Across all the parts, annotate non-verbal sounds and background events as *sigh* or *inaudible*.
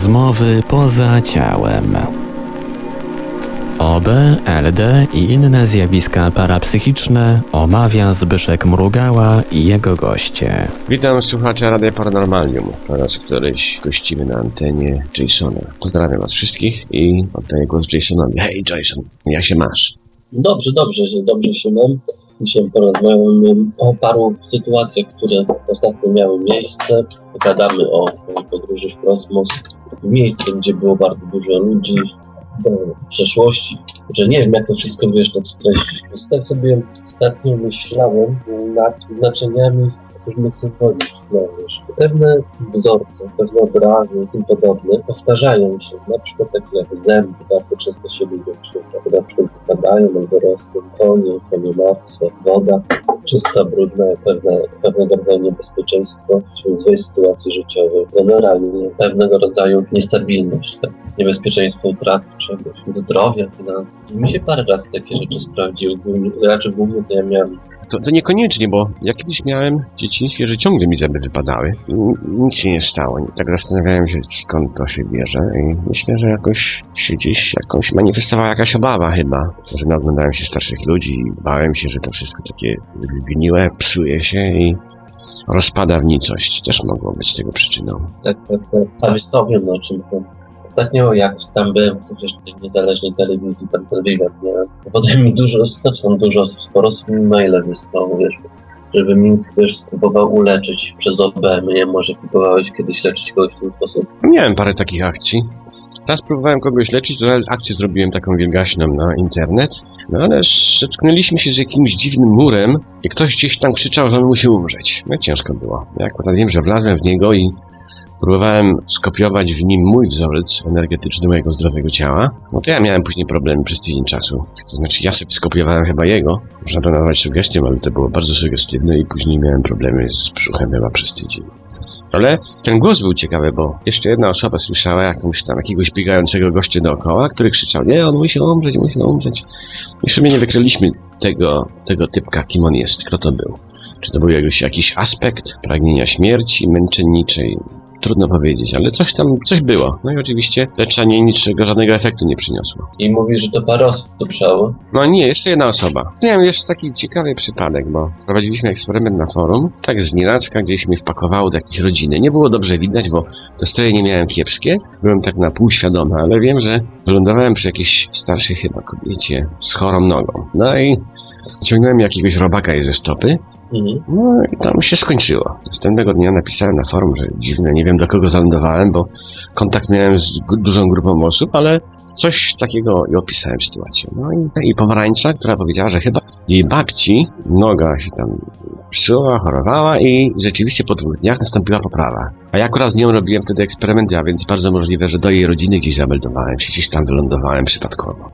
Rozmowy poza ciałem. OB, LD i inne zjawiska parapsychiczne omawia Zbyszek Mrugała i jego goście. Witam słuchacza Radia Paranormalium. Po raz któryś gościmy na antenie Jasona. Pozdrawiam was wszystkich i oddaję głos Jasonowi. Hej Jason, jak się masz? Dobrze, dobrze, że dobrze się mam. Dzisiaj porozmawiamy o paru sytuacjach, które ostatnio miały miejsce. Pogadamy o podróży w kosmos. Miejsce, gdzie było bardzo dużo ludzi, do przeszłości. Że nie wiem, jak to wszystko wiesz, tak streścić. Tak sobie ostatnio myślałem nad znaczeniami różnych symbolów snowych. Pewne wzorce, pewne obrazy i tym podobne powtarzają się. Na przykład takie jak zęby, bardzo często się ludzie przyjdą. Na przykład wypadają albo rosną konie, konie martwe, woda czysta, brudna, pewne, pewnego rodzaju niebezpieczeństwo w złej sytuacji życiowej. Generalnie pewnego rodzaju niestabilność, tak? niebezpieczeństwo utraty czegoś, zdrowia, finansów. Mi się parę razy takie rzeczy sprawdziły, raczej głównie to ja miałem To, to niekoniecznie, bo ja kiedyś miałem dzieciństwie, że ciągle mi zęby wypadały. Nic się nie stało. Tak zastanawiałem się, skąd to się bierze i myślę, że jakoś się gdzieś jakąś manifestowała jakaś obawa chyba, że naoglądałem się starszych ludzi i bałem się, że to wszystko takie zgniłe, psuje się i rozpada w nicość. Też mogło być tego przyczyną. tak, tak, tak. A wiesz co, wiem o czym to. Ostatnio jak tam byłem, wiesz, w tej niezależnej telewizji, tam miałem, to potem mi dużo, tam dużo, sporo mi maile wysłało, wiesz, żeby mi, wiesz, spróbował uleczyć przez OB, nie może próbowałeś kiedyś leczyć kogoś w ten sposób. Miałem parę takich akcji. Teraz próbowałem kogoś leczyć, to akcję zrobiłem taką wielgaśną na internet, no ale zetknęliśmy się z jakimś dziwnym murem i ktoś gdzieś tam krzyczał, że on musi umrzeć. No ciężko było. Ja akurat wiem, że wlazłem w niego i próbowałem skopiować w nim mój wzorzec energetyczny mojego zdrowego ciała. No to ja miałem później problemy przez tydzień czasu. To znaczy ja sobie skopiowałem chyba jego. Można to nazwać sugestią, ale to było bardzo sugestywne i później miałem problemy z brzuchem chyba przez tydzień. Ale ten głos był ciekawy, bo jeszcze jedna osoba słyszała jakąś tam jakiegoś biegającego gościa dookoła, który krzyczał, nie, on musi umrzeć, musi umrzeć. I w sumie nie wykryliśmy tego, tego typka, kim on jest, kto to był. Czy to był jakiś, jakiś aspekt pragnienia śmierci męczenniczej? Trudno powiedzieć, ale coś tam, coś było. No i oczywiście leczenie niczego, żadnego efektu nie przyniosło. I mówi, że to parę osób słyszało. No nie, jeszcze jedna osoba. Miałem jeszcze taki ciekawy przypadek, bo prowadziliśmy eksperyment na forum. Tak z nienacka gdzieś mnie wpakowało do jakiejś rodziny. Nie było dobrze widać, bo nastroje nie miałem kiepskie. Byłem tak na pół świadomy, ale wiem, że wylądowałem przy jakiejś starszej chyba kobiecie z chorą nogą. No i ciągnąłem jakiegoś robaka jej ze stopy. Mhm. No i tam się skończyło. Następnego dnia napisałem na forum, że dziwne, nie wiem do kogo zalądowałem, bo kontakt miałem z dużą grupą osób, ale coś takiego i opisałem sytuację. No i, i pomarańcza, która powiedziała, że chyba jej babci noga się tam psuła, chorowała i rzeczywiście po dwóch dniach nastąpiła poprawa. A ja akurat z nią robiłem wtedy eksperyment, a więc bardzo możliwe, że do jej rodziny gdzieś zameldowałem się, gdzieś tam wylądowałem przypadkowo.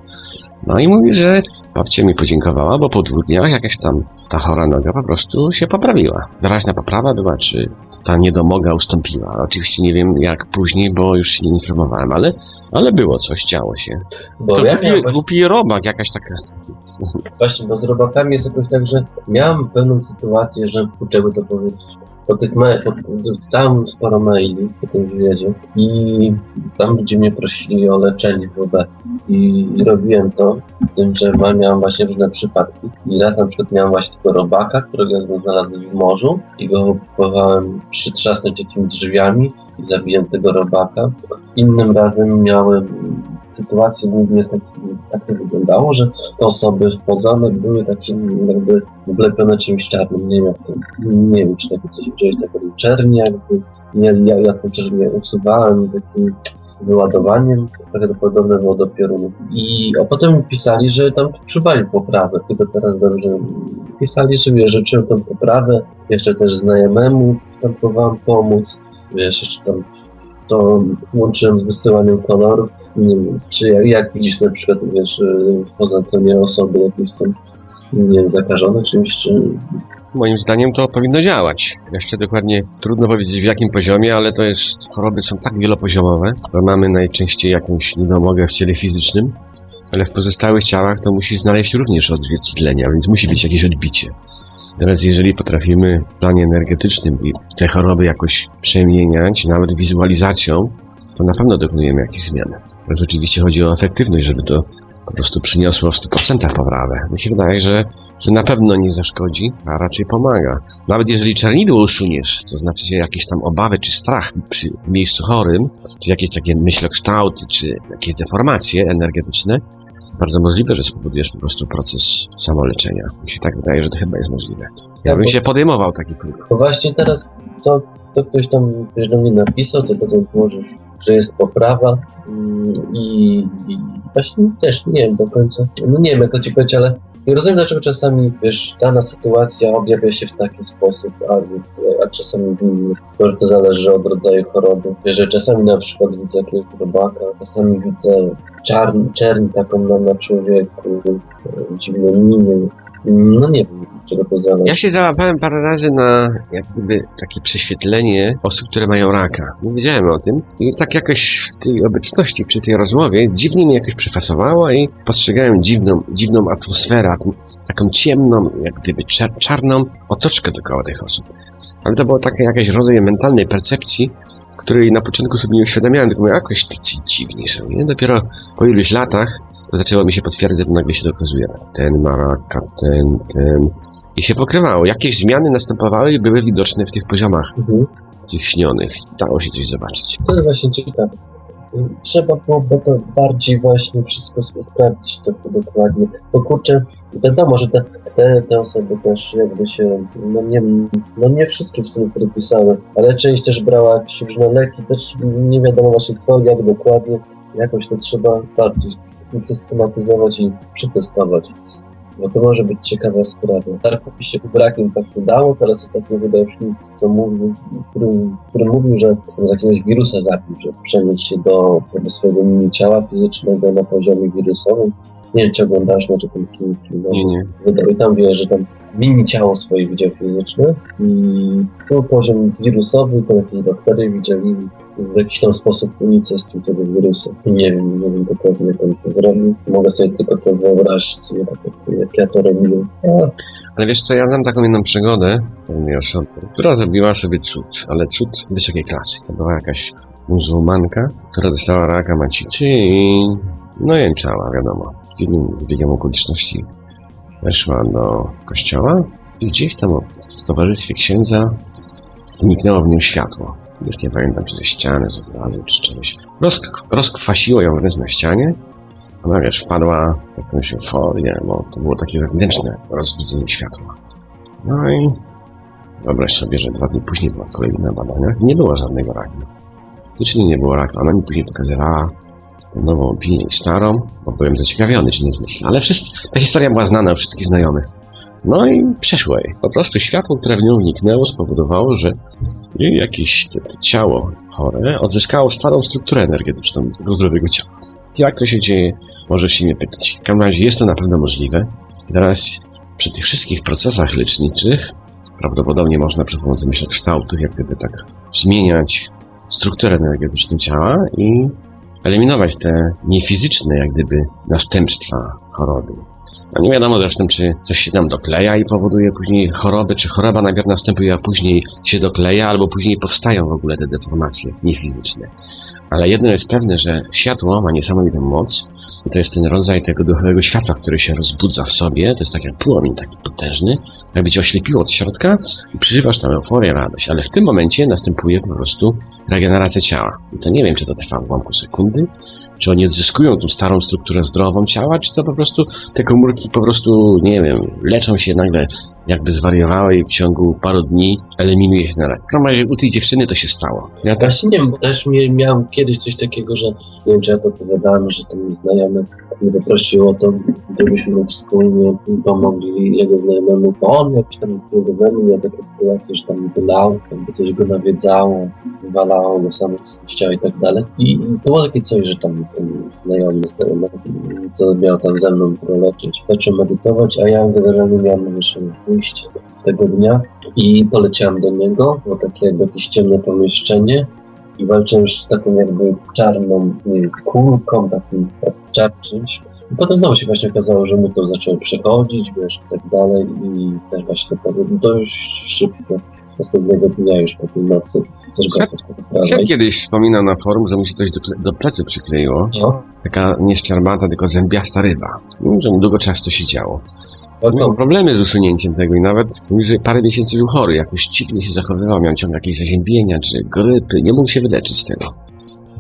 No i mówi, że babcia mi podziękowała, bo po dwóch dniach jakaś tam ta chora noga po prostu się poprawiła. Wyraźna poprawa była, czy ta niedomoga ustąpiła. Oczywiście nie wiem jak później, bo już się nie informowałem, ale, ale było coś, działo się. Bo To ja głupi, miałem głupi robak, jakaś taka... właśnie, bo z robakami jest jakoś tak, że miałem pewną sytuację, że by to powiedzieć. Po tych mailach, dostałem sporo maili po tym wywiadzie i tam ludzie mnie prosili o leczenie w OB. I robiłem to z tym, że miałem właśnie różne przypadki. I raz na przykład miałem właśnie tego robaka, którego znalazłem w morzu i go próbowałem przytrzasnąć jakimiś drzwiami i zabiłem tego robaka. Innym razem miałem sytuację głównie z takim, tak to wyglądało, że te osoby wchodzone były takie jakby oblepione czymś czarnym. Nie wiem, to, nie wiem czy takie coś wziąć, taką czernię jakby. Ja, ja, ja to czernię usuwałem takim wyładowaniem, trochę to podobne było do piorunów. I a potem pisali, że tam czuwali poprawę, tylko teraz dobrze pisali, że wiesz, czują tą poprawę, jeszcze też znajomemu tam próbowałem pomóc, wiesz, jeszcze tam to łączyłem z wysyłaniem kolorów. Czy jak, jak widzisz na przykład, wiesz, y, poza nie osoby jakieś są, nie wiem, zakażone czymś, czy... Moim zdaniem to powinno działać. Jeszcze dokładnie trudno powiedzieć w jakim poziomie, ale to jest, choroby są tak wielopoziomowe, że mamy najczęściej jakąś niedomogę w ciele fizycznym, ale w pozostałych ciałach to musi znaleźć również odzwierciedlenia, więc musi być jakieś odbicie. Teraz jeżeli potrafimy w planie energetycznym i te choroby jakoś przemieniać, nawet wizualizacją, to na pewno dokonujemy jakichś zmian. Rzeczywiście chodzi o efektywność, żeby to po prostu przyniosło w 100% poprawę. Mi się wydaje, że, że na pewno nie zaszkodzi, a raczej pomaga. Nawet jeżeli czarnidło usuniesz, to znaczy jakieś tam obawy czy strach przy miejscu chorym, czy jakieś takie myślokształty, czy jakieś deformacje energetyczne, bardzo możliwe, że spowodujesz po prostu proces samoleczenia. Mi się tak wydaje, że to chyba jest możliwe. Ja bym się podejmował taki próg. Bo właśnie teraz, co, co ktoś tam do mnie napisał, to potem może, że jest poprawa mm, i, i właśnie też nie wiem do końca, no nie wiem jak to ci powiedzieć, ale nie rozumiem dlaczego czasami, wiesz, dana sytuacja objawia się w taki sposób, a, a czasami w inny. Może to zależy od rodzaju choroby. Wiesz, że czasami na przykład widzę jakiegoś robaka, czasami widzę czarn, czerń taką na, na człowieku, e, dziwne miny. No nie wiem. Ja się załapałem parę razy na jak gdyby takie prześwietlenie osób, które mają raka. Nie wiedziałem o tym. I tak jakoś w tej obecności, przy tej rozmowie, dziwnie mnie jakoś przefasowało i postrzegałem dziwną, dziwną atmosferę, taką- ciemną, jak gdyby czarną otoczkę dookoła tych osób. Ale to było takie jakaś rodzaj mentalnej percepcji, której na początku sobie nie uświadamiałem, tylko mówię, jakoś tacy dziwni są. Nie? Dopiero po iluś latach to zaczęło mi się potwierdzać, nagle się dokazuje. Ten ma raka, ten, ten. I się pokrywało. Jakieś zmiany następowały i były widoczne w tych poziomach, Mhm. tych śnionych. Dało się coś zobaczyć. To jest właśnie ciekawe. Trzeba byłoby to bardziej właśnie wszystko sp- sprawdzić to dokładnie. Bo kurczę, wiadomo, że te, te, te osoby też jakby się, no nie, no nie wszystkie w sumie podpisały, ale część też brała jakieś różne leki, też nie wiadomo właśnie co, jak dokładnie, jakoś to trzeba bardziej systematyzować i przetestować. Bo to może być ciekawa sprawa. Tarkowi się brakiem tak udało, teraz ostatnio wydał film, co mówił, który, który mówił, że z jakiegoś wirusa zabił, że przenieść się do, do swojego ciała fizycznego na poziomie wirusowym. Nie wiem, czy oglądasz, może ten film Nie, nie. i tam wie, że tam mini ciało swoje widział fizyczne i był poziom wirusowy, to jakieś bakterie widzieli w jakiś tam sposób unicestwił tego wirusa. I nie wiem, nie wiem dokładnie jak on to zrobił. Mogę sobie tylko to wyobrazić sobie tak jak, jak ja to robiłem. A, Ale wiesz co, ja znam taką jedną przygodę pewnej osoby, która zrobiła sobie cud, ale cud wysokiej klasy. To była jakaś muzułmanka, która dostała raka macicy i no jęczała, wiadomo. Dziwnym zbiegiem okoliczności weszła do kościoła i gdzieś tam w towarzystwie księdza zniknęło w nim światło. Już nie pamiętam, czy ze ściany, z obrazu, czy czegoś. Rozk- rozkwasiło ją wręcz na ścianie. Ona, wiesz, wpadła w jakąś euforię, bo to było takie wewnętrzne rozbudzenie światła. No i wyobraź sobie, że dwa dni później była kolejna na badaniach i nie było żadnego raku. Czyli nie było raku. Ona mi później pokazywała nową opinię i starą, bo byłem zaciekawiony, czy nie zmyślę. Ale wszyscy, ta historia była znana u wszystkich znajomych. No i przeszło jej. Po prostu światło, które w nią wniknęło, spowodowało, że jakieś te, te ciało chore odzyskało starą strukturę energetyczną tego zdrowego ciała. Jak to się dzieje, możesz się nie pytać. W każdym razie jest to na pewno możliwe. Teraz przy tych wszystkich procesach leczniczych prawdopodobnie można przy pomocy myślokształtów jak gdyby tak zmieniać strukturę energetyczną ciała i eliminować te niefizyczne jak gdyby następstwa choroby. A nie wiadomo zresztą, czy coś się tam dokleja i powoduje później chorobę, czy choroba najpierw następuje, a później się dokleja, albo później powstają w ogóle te deformacje niefizyczne. Ale jedno jest pewne, że światło ma niesamowitą moc i to jest ten rodzaj tego duchowego światła, który się rozbudza w sobie. To jest tak jak płomień taki potężny, jakby cię oślepiło od środka i przeżywasz tam euforię, radość. Ale w tym momencie następuje po prostu regeneracja ciała. I to nie wiem, czy to trwa w ułamku sekundy, czy oni odzyskują tą starą strukturę zdrową ciała, czy to po prostu te komórki po prostu, nie wiem, leczą się nagle jakby zwariowały i w ciągu paru dni eliminuje się na rak. W u tej dziewczyny to się stało. Ja też Właśnie nie wiem, bo też miałem kiedyś coś takiego, że nie wiem, czy ja to opowiadałem, że ten znajomy mnie poprosił o to, mu wspólnie pomogli jego znajomemu, bo on jakiś tam jego znajomy miał taką sytuację, że tam wylał, tam coś go nawiedzało, wywalało go sam z ciała i tak dalej. I, to było takie coś, że tam ten znajomy, co miał tam ze mną proleczyć, zaczął medytować, a ja generalnie miałem jeszcze pójść tego dnia i poleciałem do niego, było takie jakby jakieś ciemne pomieszczenie i walczyłem już z taką jakby czarną nie kulką, takim tak, czarczymś. I potem znowu się właśnie okazało, że mu to zaczęło przechodzić, wiesz, i tak dalej i też właśnie to było dość szybko. następnego dnia już po tej nocy Szef-. Szef kiedyś wspominał na forum, że mu się coś do, do plecy przykleiło. No, Taka nie szczerbata, tylko zębiasta ryba. Że mu długo czasu to się działo. No Miał problemy z usunięciem tego i nawet parę miesięcy był chory, jakoś dziwnie się zachowywał, miał ciągle jakieś zaziębienia czy grypy, nie mógł się wyleczyć z tego.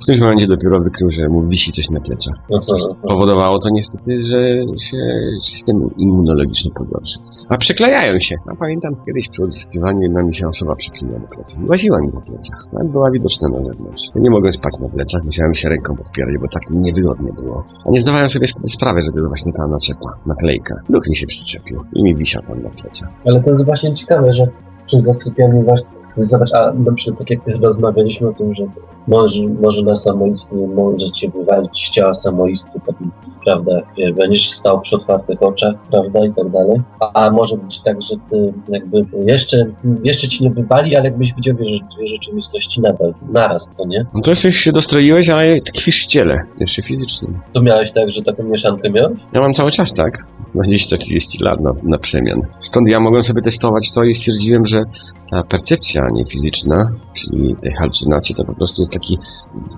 W tym momencie dopiero wykrył, że mu wisi coś na plecach. no no. Powodowało to niestety, że się system immunologiczny pogorszy. A przyklejają się. A pamiętam kiedyś przy odzyskiwaniu jedna mi się osoba przykleiła na plecach. Łaziła mi po plecach. Nawet była widoczna na zewnątrz. Ja nie mogłem spać na plecach, musiałem się ręką podpierać, bo tak niewygodnie było. A nie zdawałem sobie sprawy, że to jest właśnie ta naczepa, naklejka. Duch mi się przyczepił i mi wisiał tam na plecach. Ale to jest właśnie ciekawe, że przy zasypianiu właśnie, zobacz, a na przykład tak jak rozmawialiśmy o tym, że może, może na samoistnie może cię wywalić z ciała samoisty, potem, prawda, będziesz stał przy otwartych oczach, prawda, i tak dalej. A, a może być tak, że ty jakby jeszcze, jeszcze ci nie wywali, ale jakbyś widział rze- rzeczywistości nadal, naraz, co nie? No to coś się dostroiłeś, ale tkwisz w ciele, jeszcze fizycznie. To miałeś tak, że taką mieszankę miałeś? Ja mam cały czas tak, 20-30 lat na, na przemian. Stąd ja mogłem sobie testować to i stwierdziłem, że ta percepcja niefizyczna, czyli te halucynacje, to po prostu jest taki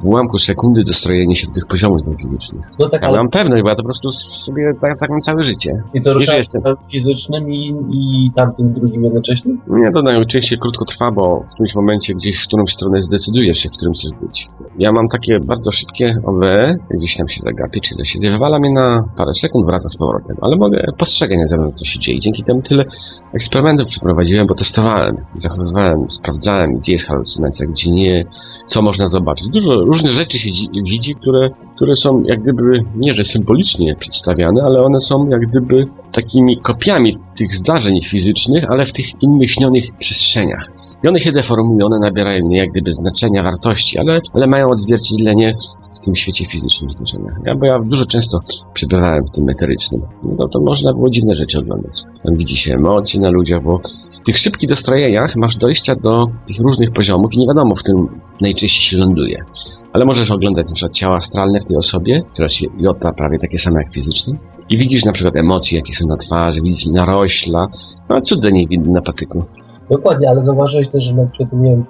w ułamku sekundy dostrojenie się do tych poziomów fizycznych. No tak, Ja ale mam pewność, bo ja to po prostu sobie tak, tak mam całe życie. i co że ruszałeś jestem. fizycznym i, i tamtym drugim jednocześnie? Nie, to najczęściej krótko trwa, bo w którymś momencie gdzieś w którąś stronę zdecydujesz się, w którym chcesz być. Ja mam takie bardzo szybkie OWE, gdzieś tam się zagapię, czy coś się wywala mnie na parę sekund, wraca z powrotem, ale mogę postrzegać na zewnątrz, co się dzieje. Dzięki temu tyle eksperymentów przeprowadziłem, bo testowałem, zachowywałem, sprawdzałem, gdzie jest halucynacja, gdzie nie, co można zobaczyć. Dużo różnych rzeczy się dzi- widzi, które, które są jak gdyby, nie że symbolicznie przedstawiane, ale one są jak gdyby takimi kopiami tych zdarzeń fizycznych, ale w tych innych śnionych przestrzeniach. I one się deformują, one nabierają jak gdyby znaczenia, wartości, ale, ale mają odzwierciedlenie w tym świecie fizycznym znaczenia. Ja, bo ja dużo często przebywałem w tym eterycznym. No to można było dziwne rzeczy oglądać. Tam widzi się emocje na ludziach, bo w tych szybkich dostrojeniach masz dojścia do tych różnych poziomów i nie wiadomo, w którym najczęściej się ląduje. Ale możesz oglądać na ciała astralne w tej osobie, która się jota prawie takie same jak fizyczne. I widzisz na przykład emocje, jakie są na twarzy, widzisz narośla. No cudze nie widno na patyku. Dokładnie, ale zauważyłeś też, że na przykład nie wiem,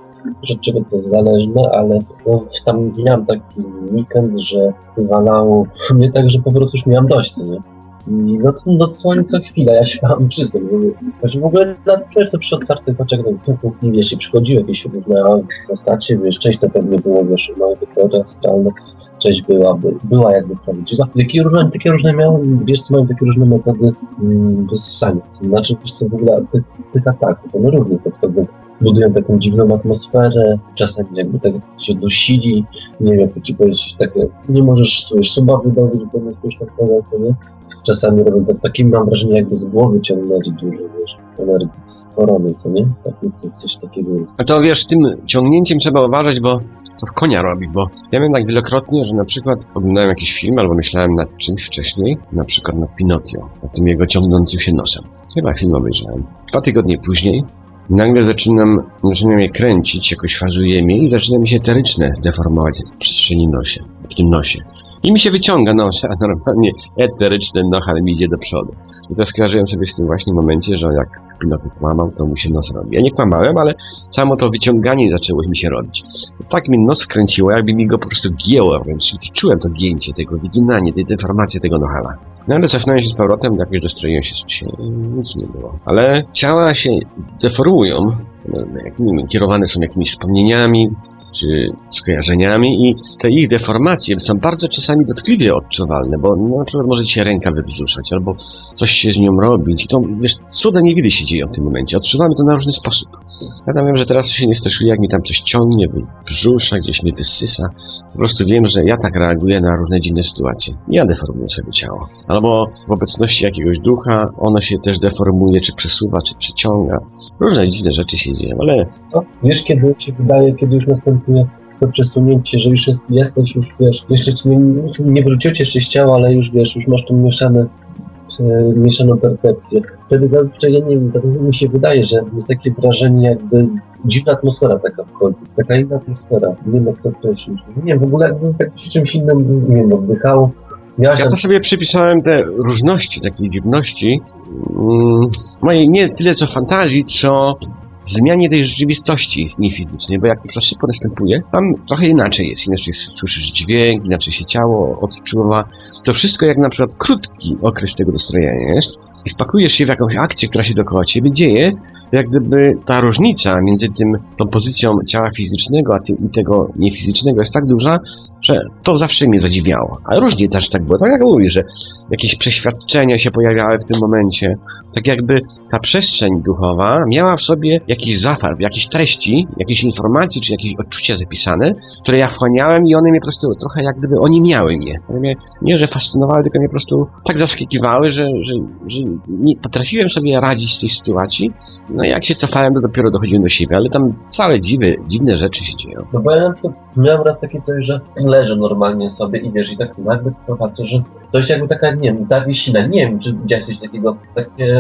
od czego to jest zależne, ale no, tam miałem taki weekend, że wywalało mnie tak, że po prostu już miałem dość, nie? I no, no dosłownie co chwilę, ja się mam przy tym. Znaczy w ogóle często przy otwartych oczach, no, tu, wiesz, przychodziły jakieś różne postacie, wiesz, część to pewnie było, wiesz, no, oczach astralne, część była, by, była jakby prawdziwa. Takie różne, takie różne miałem, wiesz co, mają takie różne metody mm. Znaczy, wiesz co, w ogóle tych, tych ataków, one różnie podchodzą budują taką dziwną atmosferę, czasami jakby tak się dusili, nie wiem jak to ci powiedzieć, takie, nie możesz sobie suba wydobyć, bo nie słyszysz tak nie? Czasami robią tak, takim mam wrażenie jakby z głowy ciągnęli dużo, wiesz, energii z korony, co nie? Co, coś takiego jest. A to wiesz, tym ciągnięciem trzeba uważać, bo to w konia robi, bo ja miałem tak wielokrotnie, że na przykład oglądałem jakiś film albo myślałem nad czymś wcześniej, na przykład nad Pinokio, nad tym jego ciągnącym się nosem. Chyba film obejrzałem. Dwa tygodnie później nagle zaczynam, zaczyna mnie kręcić, jakoś fazuje mnie i zaczyna mi się eteryczne deformować w przestrzeni nosie, w tym nosie. I mi się wyciąga nos, *laughs* normalnie eteryczny noch, ale mi idzie do przodu. I to skojarzyłem sobie z tym właśnie momencie, że jak Pinokio kłamał, to mu się nos robi. Ja nie kłamałem, ale samo to wyciąganie zaczęło mi się robić. Tak mi nos skręciło, jakby mi go po prostu gięło wręcz. I Czułem to gięcie tego, wyginanie, tej deformacji tego nohala. No ale cofnąłem się z powrotem, jakoś dostroiłem się, się nic nie było. Ale ciała się deformują, no, jak, nie wiem, kierowane są jakimiś wspomnieniami, czy skojarzeniami i te ich deformacje są bardzo czasami dotkliwie odczuwalne, bo no, na przykład może ci się ręka wybrzuszać, albo coś się z nią robić. I to, wiesz, cuda niewiele się dzieje w tym momencie. Odczuwamy to na różny sposób. Ja tam wiem, że teraz się nie stresuję, jak mi tam coś ciągnie, brzusza, gdzieś mnie wysysa. Po prostu wiem, że ja tak reaguję na różne dziwne sytuacje. Ja deformuję sobie ciało. Albo w obecności jakiegoś ducha ono się też deformuje, czy przesuwa, czy przyciąga. Różne dziwne rzeczy się dzieją, ale Co? Wiesz, kiedy ci wydaje, kiedy już następuje to przesunięcie, że już jest, jesteś już, wiesz, jeszcze ci nie, nie wróciło cię jeszcze ciała, ale już, wiesz, już masz tą mieszane, e, mieszaną percepcję. Wtedy zazwyczaj, ja nie wiem, tak mi się wydaje, że jest takie wrażenie jakby dziwna atmosfera taka wchodzi, taka inna atmosfera, nie wiem jak to określić. Nie w ogóle jakby tak się czymś innym, nie wiem, Ja tam to sobie przypisałem te różności, takiej dziwności, mm, mojej nie tyle co fantazji, co zmianie tej rzeczywistości niefizycznej, bo jak to szybko następuje, tam trochę inaczej jest. Inaczej słyszysz dźwięk, inaczej się ciało odczuwa. To wszystko jak na przykład krótki okres tego dostrojenia jest i wpakujesz się w jakąś akcję, która się dookoła ciebie dzieje, jak gdyby ta różnica między tym, tą pozycją ciała fizycznego, a i tego niefizycznego jest tak duża, że to zawsze mnie zadziwiało. Ale różnie też tak było. Tak jak mówisz, że jakieś przeświadczenia się pojawiały w tym momencie. Tak jakby ta przestrzeń duchowa miała w sobie jakiś zafarb, jakieś treści, jakieś informacje, czy jakieś odczucia zapisane, które ja wchłaniałem i one mnie po prostu trochę jak gdyby oni miały mnie. Mnie nie, że fascynowały, tylko mnie po prostu tak zaskakiwały, że, że, że nie potrafiłem sobie radzić z tej sytuacji. No jak się cofałem, to dopiero dochodziłem do siebie, ale tam całe dziwy, dziwne rzeczy się dzieją. No bo ja na przykład miałem raz takie coś, że leżę normalnie sobie i wiesz, i tak nagle patrzę, że coś jakby taka, nie wiem, zawiesina, nie wiem, czy widziałeś coś takiego, takie,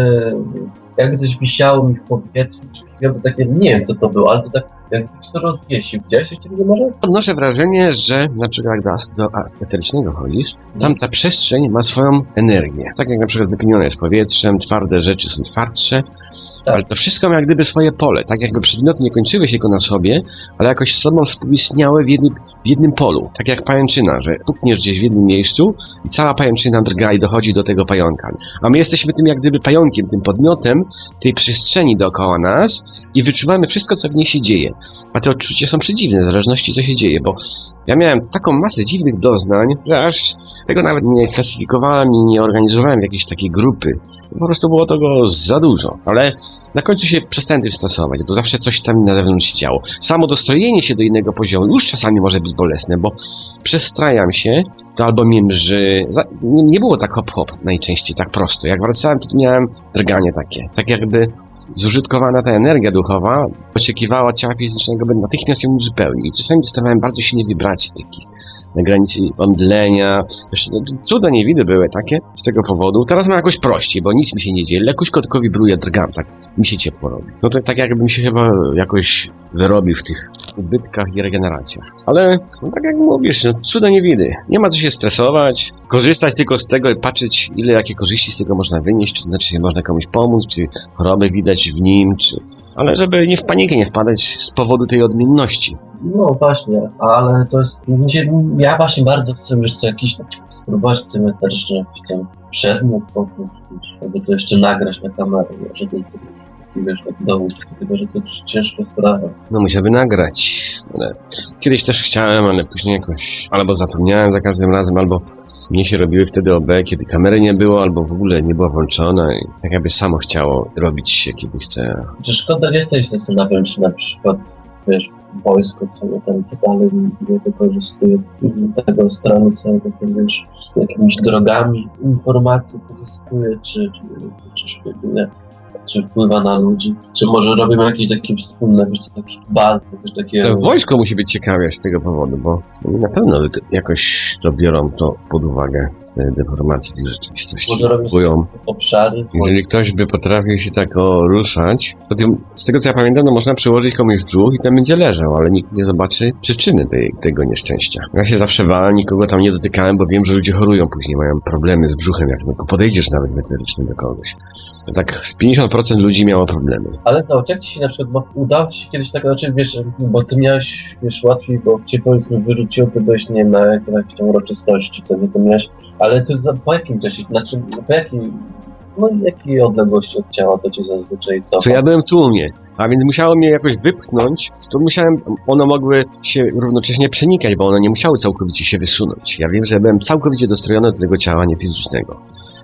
jakby coś wisiało mi w powietrzu, czy takie, nie wiem co to było, ale to tak, ktoś to rozwiesił. Widziałeś coś takiego może? Odnoszę wrażenie, że na przykład jak do, as- do eterycznego chodzisz, tam ta przestrzeń ma swoją energię. Tak jak na przykład wypełnione jest powietrzem, twarde rzeczy są twardsze, Tak. ale to wszystko ma jak gdyby swoje pole. Tak jakby przedmioty nie kończyły się tylko na sobie, ale jakoś z sobą współistniały w jednym, w jednym polu. Tak jak pajęczyna, że pukniesz gdzieś w jednym miejscu i cała pajęczyna drga i dochodzi do tego pająka. A my jesteśmy tym jak gdyby pająkiem, tym podmiotem tej przestrzeni dookoła nas i wyczuwamy wszystko, co w niej się dzieje. A te odczucia są przedziwne, w zależności co się dzieje, bo ja miałem taką masę dziwnych doznań, że aż tego nawet nie klasyfikowałem i nie organizowałem jakiejś takiej grupy. Po prostu było tego za dużo, ale na końcu się przestałem tym stresować, bo zawsze coś tam na zewnątrz działo. Samo dostrojenie się do innego poziomu już czasami może być bolesne, bo przestrajam się, to albo mnie Nie, nie było tak hop-hop najczęściej, tak prosto. Jak wracałem, to miałem drganie takie. Tak jakby zużytkowana ta energia duchowa oczekiwała ciała fizycznego, by natychmiast ją uzupełnić. Czasami dostawałem bardzo silne wibracje takich na granicy omdlenia. Jeszcze, no, cuda niewidy były takie z tego powodu. Teraz mam jakoś prościej, bo nic mi się nie dzieje. Lekkuśko tylko wibruje, drgam, tak mi się ciepło robi. No to tak jakbym się chyba jakoś wyrobił w tych ubytkach i regeneracjach. Ale, no tak jak mówisz, no, cuda niewidy. Nie ma co się stresować, korzystać tylko z tego i patrzeć, ile jakie korzyści z tego można wynieść, czy znaczy czy można komuś pomóc, czy chorobę widać w nim, czy... Ale żeby nie w panikę nie wpadać z powodu tej odmienności. No właśnie, ale to jest, się- ja właśnie bardzo chcę jeszcze jakiś, spróbować tym eterycznie jakiś tam przedmiot, żeby to jeszcze nagrać na kamerę, żeby wiesz, tak dowód tego, że to ciężka sprawa. No musiałby nagrać. Ale kiedyś też chciałem, ale później jakoś albo zapomniałem za każdym razem, albo mnie się robiły wtedy OB, kiedy kamery nie było, albo w ogóle nie była włączona i tak jakby samo chciało robić się, kiedy chce. Czy szkoda nie też zastanawiam się na przykład, wiesz, wojsko, co nie tam, co dalej nie wykorzystuje tego strony całego, wiesz, jakimiś drogami informacji korzystuje, czy, czy, czy szpieguje, czy wpływa na ludzi, czy może robią jakieś takie wspólne, wiesz, co, taki bal, coś takiego. To wojsko musi być ciekawe z tego powodu, bo na pewno jakoś to biorą to pod uwagę, te deformacje tej rzeczywistości. Może robią obszary, Jeżeli ktoś by potrafił się tak ruszać, to tym, z tego co ja pamiętam, to można przyłożyć komuś w brzuch i tam będzie leżał, ale nikt nie zobaczy przyczyny tej, tego nieszczęścia. Ja się zawsze bałem, nikogo tam nie dotykałem, bo wiem, że ludzie chorują później, mają problemy z brzuchem, jak tylko podejdziesz nawet meteorycznie do kogoś. Tak z 50% ludzi miało problemy. Ale to, jak ci się na przykład, udało ci się kiedyś tak, znaczy wiesz, bo ty miałeś, wiesz, łatwiej, bo cię powiedzmy wyrzuciło, ty byłeś, nie wiem, na jakiejś tam uroczystości, co nie, to miałeś, ale ty za, po jakim czasie, znaczy, po jakiej, no jakiej odległości od ciała to cię zazwyczaj co? To ja byłem w tłumie, a więc musiało mnie jakoś wypchnąć, to musiałem, one mogły się równocześnie przenikać, bo one nie musiały całkowicie się wysunąć. Ja wiem, że byłem całkowicie dostrojony do tego ciała niefizycznego.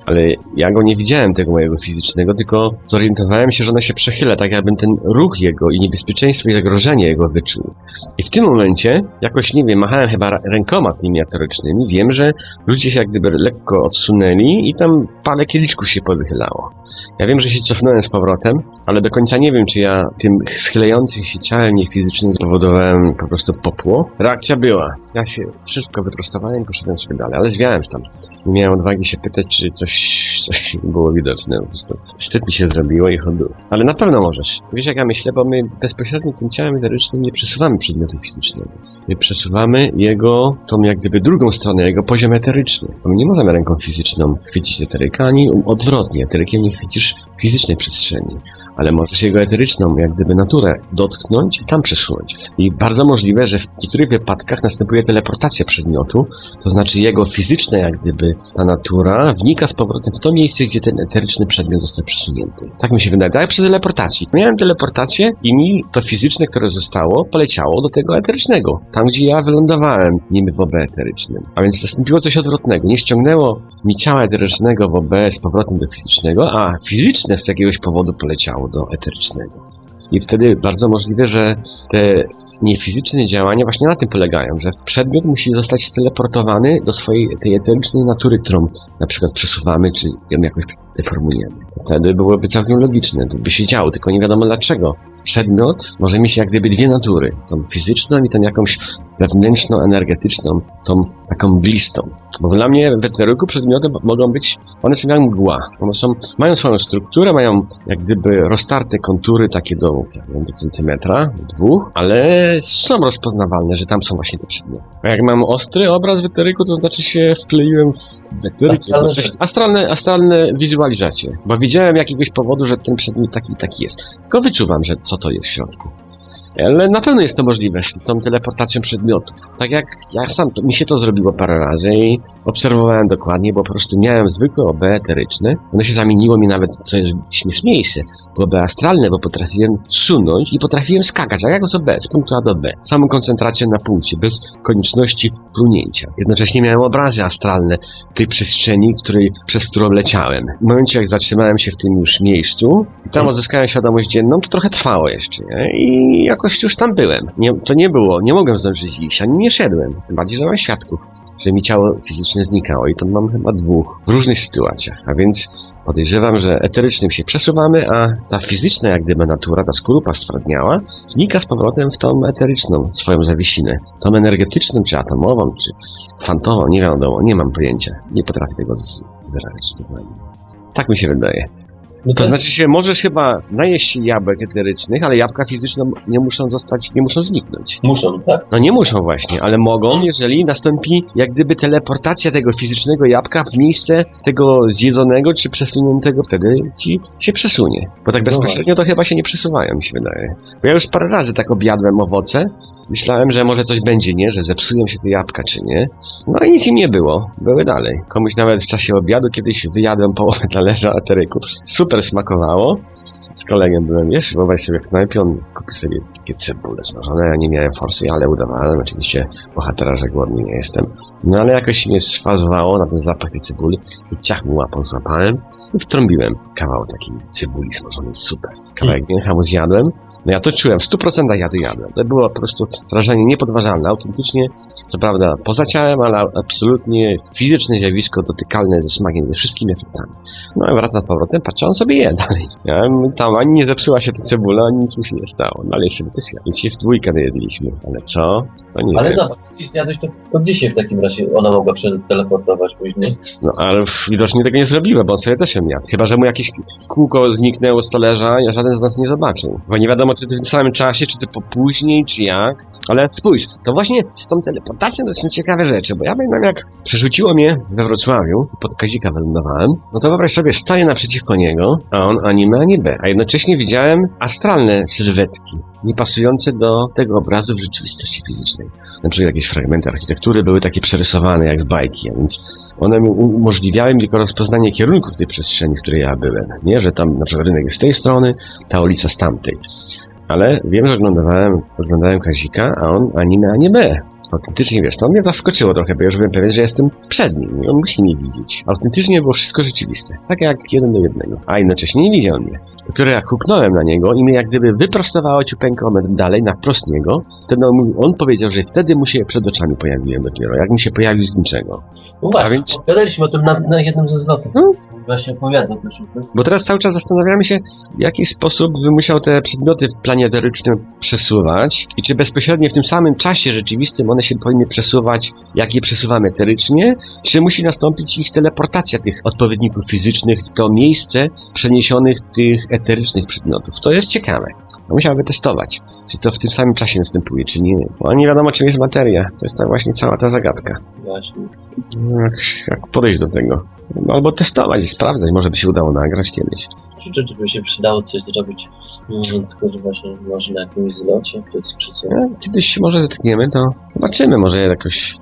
Ale ja go nie widziałem, tego mojego fizycznego, tylko zorientowałem się, że ono się przechyla, tak jakbym ten ruch jego i niebezpieczeństwo i zagrożenie jego wyczuł. I w tym momencie, jakoś, nie wiem, machałem chyba rękoma tymi atorycznymi, wiem, że ludzie się jak gdyby lekko odsunęli i tam parę kieliszków się powychylało. Ja wiem, że się cofnąłem z powrotem, ale do końca nie wiem, czy ja tym schylającym się ciałem niefizycznym spowodowałem po prostu popło. Reakcja była. Ja się szybko wyprostowałem i poszedłem sobie dalej, ale zwiałem stamtąd. Nie miałem odwagi się pytać, czy coś, coś było widoczne. Po prostu wstyd mi się zrobiło i chodu. Ale na pewno możesz. Wiesz, jak ja myślę, bo my bezpośrednio tym ciałem eterycznym nie przesuwamy przedmiotu fizycznego. My przesuwamy jego, tą jak gdyby drugą stronę, jego poziom eteryczny. Bo my nie możemy ręką fizyczną chwycić eteryka, ani odwrotnie. Eterykiem nie chwycisz fizycznej przestrzeni. Ale możesz jego eteryczną, jak gdyby naturę dotknąć i tam przesunąć. I bardzo możliwe, że w niektórych wypadkach następuje teleportacja przedmiotu, to znaczy jego fizyczna, jak gdyby ta natura wnika z powrotem w to miejsce, gdzie ten eteryczny przedmiot został przesunięty. Tak mi się wydaje, jak przy teleportacji. Miałem teleportację i mi to fizyczne, które zostało, poleciało do tego eterycznego. Tam, gdzie ja wylądowałem, niby w OB eterycznym. A więc nastąpiło coś odwrotnego. Nie ściągnęło mi ciała eterycznego w OB z powrotem do fizycznego, a fizyczne z jakiegoś powodu poleciało do eterycznego. I wtedy bardzo możliwe, że te niefizyczne działania właśnie na tym polegają, że przedmiot musi zostać steleportowany do swojej tej eterycznej natury, którą na przykład przesuwamy, czy ją jakoś deformujemy. Wtedy byłoby całkiem logiczne, by się działo, tylko nie wiadomo dlaczego. Przedmiot może mieć jak gdyby dwie natury, tą fizyczną i tą jakąś wewnętrzną, energetyczną, tą taką mglistą. Bo dla mnie w eteryku przedmioty mogą być, one są jak mgła. One są, mają swoją strukturę, mają jak gdyby roztarte kontury takie do, centymetra, do dwóch, ale są rozpoznawalne, że tam są właśnie te przedmioty. A jak mam ostry obraz w eteryku, to znaczy się wkleiłem w eteryk. Astralne Astralne, astralne wizualizacje. Bo widziałem jakiegoś powodu, że ten przedmiot taki taki jest. Tylko wyczuwam, że co to jest w środku. Ale na pewno jest to możliwe z tą teleportacją przedmiotów. Tak jak ja sam, to, mi się to zrobiło parę razy i obserwowałem dokładnie, bo po prostu miałem zwykłe OB eteryczne. Ono się zamieniło mi nawet, co jest śmieszniejsze, w OB astralne, bo potrafiłem sunąć i potrafiłem skakać, a jak z OB, z punktu A do B. Samą koncentrację na punkcie, bez konieczności plunięcia. Jednocześnie miałem obrazy astralne tej przestrzeni, której, przez którą leciałem. W momencie, jak zatrzymałem się w tym już miejscu, i tam uzyskałem świadomość dzienną, to trochę trwało jeszcze, nie? I jakoś już tam byłem. Nie, to nie było, nie mogłem zdążyć iść, ani nie szedłem. Tym bardziej, że mam świadków, że mi ciało fizycznie znikało i to mam chyba dwóch w różnych sytuacjach. A więc podejrzewam, że eterycznym się przesuwamy, a ta fizyczna, jak gdyby natura, ta skorupa stwardniała, znika z powrotem w tą eteryczną swoją zawiesinę. Tą energetyczną, czy atomową, czy kwantową, nie wiadomo, nie mam pojęcia. Nie potrafię tego wyrazić. Tak mi się wydaje. No To znaczy się, możesz chyba najeść się jabłek eterycznych, ale jabłka fizyczne nie muszą zostać, nie muszą zniknąć. Muszą, tak? No nie muszą właśnie, ale mogą, jeżeli nastąpi jak gdyby teleportacja tego fizycznego jabłka w miejsce tego zjedzonego czy przesuniętego, wtedy ci się przesunie. Bo tak No bezpośrednio to chyba się nie przesuwają, mi się wydaje. Bo ja już parę razy tak objadłem owoce, myślałem, że może coś będzie, nie? Że zepsują się te jabłka, czy nie. No i nic im nie było. Były dalej. Komuś nawet w czasie obiadu kiedyś wyjadłem połowę *laughs* talerza ateryku. Super smakowało. Z kolegą byłem, wiesz, wyobraź sobie w knajpie, on kupił sobie takie cebule smażone, ja nie miałem forsy, ale udawałem oczywiście bohatera, że głodny nie jestem. No ale jakoś się nie sfazowało na ten zapach tej cebuli i ciach mu łapą złapałem i wtrąbiłem kawał takiej cebuli smażonej, super. Kawałek mięcha mu zjadłem, no ja to czułem, w 100% jady jadłem. To było po prostu wrażenie niepodważalne, autentycznie, co prawda poza ciałem, ale absolutnie fizyczne zjawisko dotykalne ze smakiem, ze wszystkimi efektami. No i wracam z powrotem, patrzę, on sobie je dalej. Ja, tam ani nie zepsuła się ta cebula, ani nic mu się nie stało. Dalej sobie to zjadł. Więc się w dwójkę jedliśmy. Ale co? To nie Ale wiem. zobacz, jeśli zjadłeś, to, to gdzie się w takim razie ona mogła przeteleportować później? No ale widocznie tego nie zrobiła, bo on sobie też ją jadł. Chyba, że mu jakieś kółko zniknęło z talerza, ja żaden z nas nie zobaczył. Bo nie wiadomo, czy w tym samym czasie, czy to po później, czy jak. Ale spójrz, to właśnie z tą teleportacją to są ciekawe rzeczy, bo ja pamiętam jak przerzuciło mnie we Wrocławiu, pod Kazika wylądowałem, no to wyobraź sobie, stoję naprzeciwko niego, a on ani me, ani B. A jednocześnie widziałem astralne sylwetki, niepasujące do tego obrazu w rzeczywistości fizycznej. Na przykład jakieś fragmenty architektury były takie przerysowane jak z bajki, więc one mi umożliwiały mi tylko rozpoznanie kierunków tej przestrzeni, w której ja byłem. Nie, że tam na przykład rynek jest z tej strony, ta ulica z tamtej. Ale wiem, że oglądałem, oglądałem Kazika, a on ani na, ani B. Autentycznie, wiesz, to mnie zaskoczyło trochę, bo ja już byłem pewien, że jestem przed nim i on musi nie widzieć. Autentycznie było wszystko rzeczywiste. Tak jak jeden do jednego. A jednocześnie nie widział mnie. Dopiero jak huknąłem na niego i mnie jak gdyby wyprostowało ciupeńko metr dalej, na wprost niego, wtedy on, on powiedział, że wtedy mu się przed oczami pojawiłem dopiero, jak mi się pojawił z niczego. No właśnie, A więc- opowiadaliśmy o tym na, na jednym ze zlotów. No. Właśnie opowiadał też. Bo teraz cały czas zastanawiamy się, w jaki sposób wymusiał te przedmioty w planie eterycznym przesuwać i czy bezpośrednio w tym samym czasie rzeczywistym one się powinny przesuwać, jak je przesuwamy eterycznie, czy musi nastąpić ich teleportacja tych odpowiedników fizycznych to miejsce przeniesionych tych eterycznych przedmiotów. To jest ciekawe. No, musiałby testować, czy to w tym samym czasie następuje, czy nie. Bo nie wiadomo, czym jest materia. To jest ta właśnie cała ta zagadka. Właśnie. No, Jak, jak podejść do tego? No, Albo testować i sprawdzać, może by się udało nagrać kiedyś. czy, czy by się przydało coś zrobić, mm, tylko że właśnie może na jakimś zlocie, to jest Kiedyś może zetkniemy, to zobaczymy, może jakoś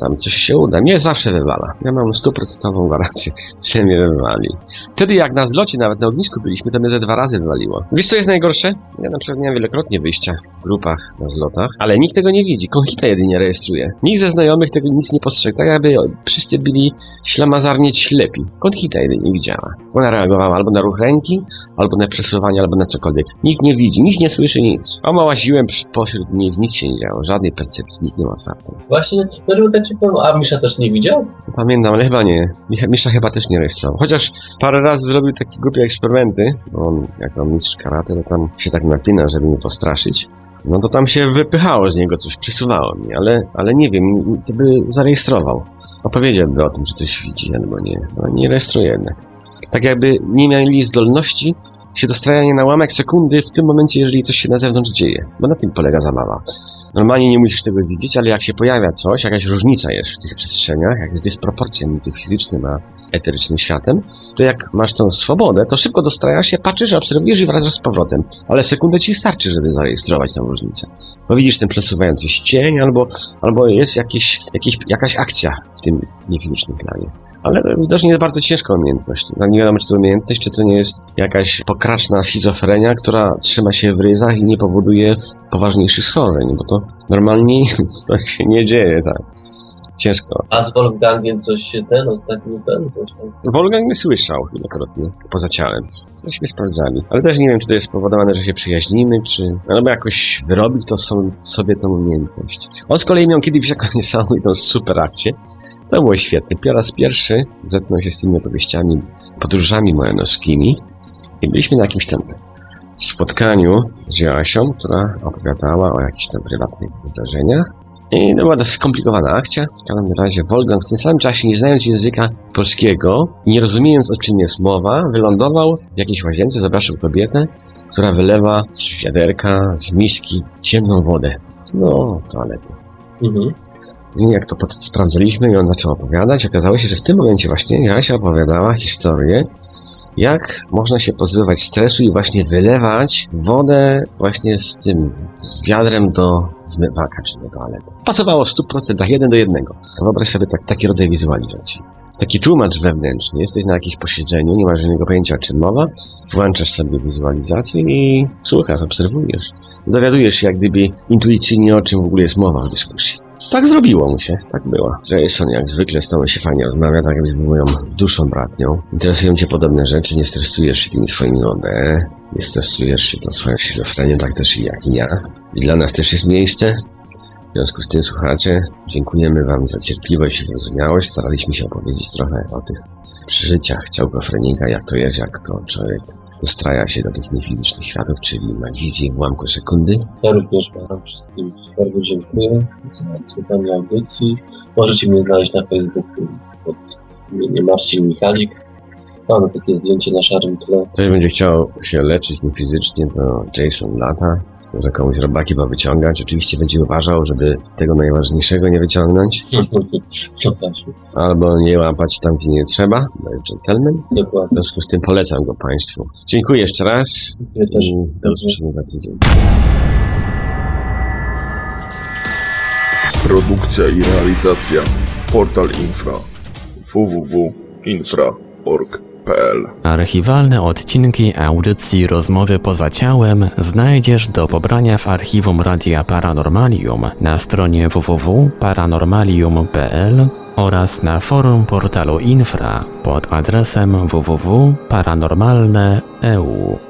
tam coś się uda. Mnie zawsze wywala. Ja mam stuprocentową gwarancję, *laughs* że mnie wywali. Wtedy jak na zlocie, nawet na ognisku byliśmy, to mnie ze dwa razy wywaliło. Wiesz co jest najgorsze? Ja na przykład miałem wielokrotnie wyjścia w grupach na zlotach, ale nikt tego nie widzi. Konchita jedynie rejestruje. Nikt ze znajomych tego nic nie postrzegł. Tak jakby wszyscy byli ślamazarnie ślepi. Konchita jedynie widziała. Ona reagowała albo na ruch ręki, albo na przesuwanie, albo na cokolwiek. Nikt nie widzi, nikt nie słyszy nic. Oma łaziłem pośród nich, nic się nie działo. Żadnej percepcji, nikt nie ma otwartej. Właśnie, no żeby tak a Misza też nie widział? Pamiętam, ale chyba nie. Misza chyba też nie rejestrował. Chociaż parę razy zrobił takie głupie eksperymenty, bo on, jak mam mistrz karate, to tam się tak napina, żeby mnie postraszyć. No to tam się wypychało z niego coś, przesuwało mnie, ale, ale nie wiem, to by zarejestrował. Opowiedziałby o tym, że coś widzi, albo nie. No nie rejestruje jednak. Tak jakby nie mieli zdolności się dostrajania na łamek sekundy w tym momencie, jeżeli coś się na zewnątrz dzieje. Bo na tym polega zabawa. Normalnie nie musisz tego widzieć, ale jak się pojawia coś, jakaś różnica jest w tych przestrzeniach, jakaś dysproporcja między fizycznym a eterycznym światem, to jak masz tą swobodę, to szybko dostrajasz się, patrzysz, obserwujesz i wracasz z powrotem. Ale sekundę ci starczy, żeby zarejestrować tą różnicę. Bo widzisz ten przesuwający się cień, albo, albo jest jakieś, jakieś, jakaś akcja w tym niefizycznym planie. Ale widocznie jest bardzo ciężka umiejętność. No nie wiadomo, czy to umiejętność, czy to nie jest jakaś pokraczna schizofrenia, która trzyma się w ryzach i nie powoduje poważniejszych schorzeń, bo to normalnie *laughs* to się nie dzieje, tak. Ciężko. A z Wolfgangiem coś się ten, ostatni ten, coś tam. Wolfgang nie słyszał wielokrotnie poza ciałem. Tośmy sprawdzali. Ale też nie wiem, czy to jest spowodowane, że się przyjaźnimy, czy... Albo jakoś wyrobić to sobie tą umiejętność. On z kolei miał kiedyś jakąś *laughs* niesamowitą super akcję. To było świetne. Po raz pierwszy zetknął się z tymi opowieściami, podróżami mojanowskimi i byliśmy na jakimś tam spotkaniu z Joasią, która opowiadała o jakichś tam prywatnych zdarzeniach. I to była dość skomplikowana akcja. W każdym razie Wolfgang w tym samym czasie, nie znając języka polskiego nie rozumiejąc o czym jest mowa, wylądował w jakiejś łazience, zobaczył kobietę, która wylewa z wiaderka, z miski ciemną wodę. No, toaletę. Mhm. I jak to potem i on zaczął opowiadać, okazało się, że w tym momencie właśnie Jasia opowiadała historię, jak można się pozbywać stresu i właśnie wylewać wodę właśnie z tym z wiadrem do zmywaka, czy do toalety. Pasowało w 100% jeden do jednego. Wyobraź sobie tak, taki rodzaj wizualizacji. Taki tłumacz wewnętrzny, jesteś na jakimś posiedzeniu, nie masz żadnego pojęcia o czym mowa, włączasz sobie wizualizację i słuchasz, obserwujesz. Dowiadujesz się jak gdyby intuicyjnie o czym w ogóle jest mowa w dyskusji. Tak zrobiło mu się, tak było. Jason jak zwykle z tobą się fajnie rozmawia, tak był moją duszą bratnią. Interesują cię podobne rzeczy, nie stresujesz się tymi swoimi OD, nie stresujesz się tą swoją schizofrenią, tak też i jak i ja. I dla nas też jest miejsce. W związku z tym, słuchacze, dziękujemy wam za cierpliwość i wyrozumiałość. Staraliśmy się opowiedzieć trochę o tych przeżyciach ciałkofrenika, jak to jest, jak to człowiek dostraja się do tych niefizycznych światów, czyli ma wizję w ułamku sekundy. Ja również Wam wszystkim bardzo dziękuję za słuchanie audycji. Możecie mnie znaleźć na Facebooku pod imieniem Marcin Michalik. Mamy takie zdjęcie na szarym tle. Ktoś będzie chciał się leczyć niefizycznie, to Jason lata. Może komuś robaki powyciągać. Oczywiście będzie uważał, żeby tego najważniejszego nie wyciągnąć, Przepraszam. albo nie łapać tam, gdzie nie trzeba, bo jest gentleman. W Dokładnie. związku z tym polecam go Państwu. Dziękuję jeszcze raz Ja też. i do usłyszenia za tydzień. Produkcja i realizacja Portal Infra Archiwalne odcinki audycji Rozmowy poza ciałem znajdziesz do pobrania w archiwum Radia Paranormalium na stronie www.paranormalium.pl oraz na forum portalu Infra pod adresem www.paranormalne.eu.